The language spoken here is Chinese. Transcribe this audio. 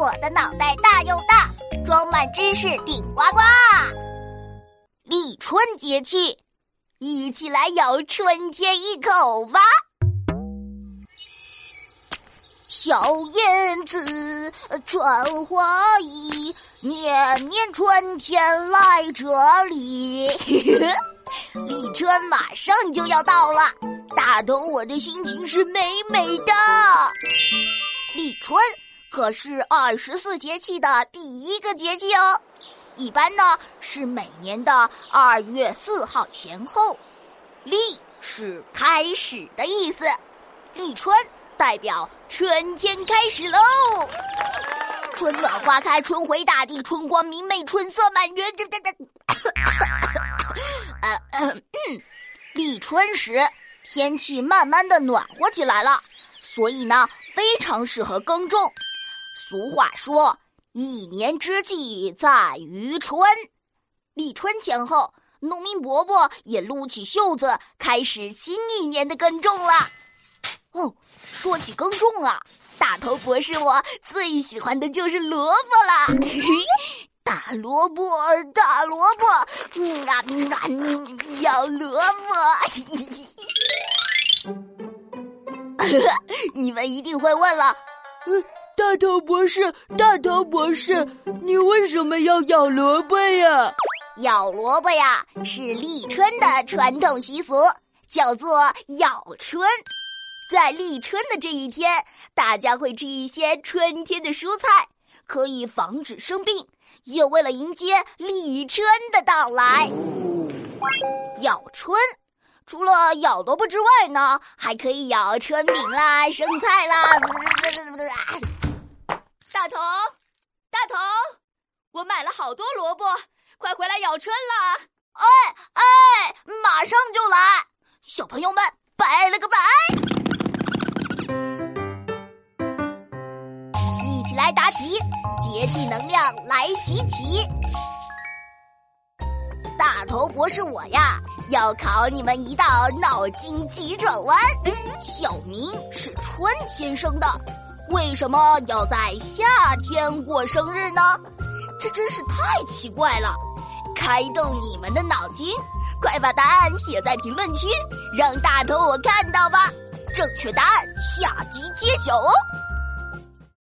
我的脑袋大又大，装满知识顶呱呱。立春节气，一起来咬春天一口吧！小燕子穿花衣，年年春天来这里。立春马上就要到了，大头我的心情是美美的。立春可是二十四节气的第一个节气哦，一般呢是每年的二月四号前后。立是开始的意思，立春代表春天开始喽。春暖花开，春回大地，春光明媚，春色满园。这这这，呃，立春时天气慢慢的暖和起来了，所以呢。非常适合耕种。俗话说：“一年之计在于春。”立春前后，农民伯伯也撸起袖子，开始新一年的耕种了。哦，说起耕种啊，大头博士我最喜欢的就是萝卜啦！大萝卜，大萝卜，嗯啊嗯啊，要萝卜。你们一定会问了，嗯，大头博士，大头博士，你为什么要咬萝卜呀？咬萝卜呀，是立春的传统习俗，叫做咬春。在立春的这一天，大家会吃一些春天的蔬菜，可以防止生病，也为了迎接立春的到来。咬春。除了咬萝卜之外呢，还可以咬春饼啦、生菜啦。大头，大头，我买了好多萝卜，快回来咬春啦！哎哎，马上就来！小朋友们，拜了个拜！一起来答题，节气能量来集齐。大头博士，我呀。要考你们一道脑筋急转弯。小明是春天生的，为什么要在夏天过生日呢？这真是太奇怪了！开动你们的脑筋，快把答案写在评论区，让大头我看到吧。正确答案下集揭晓哦。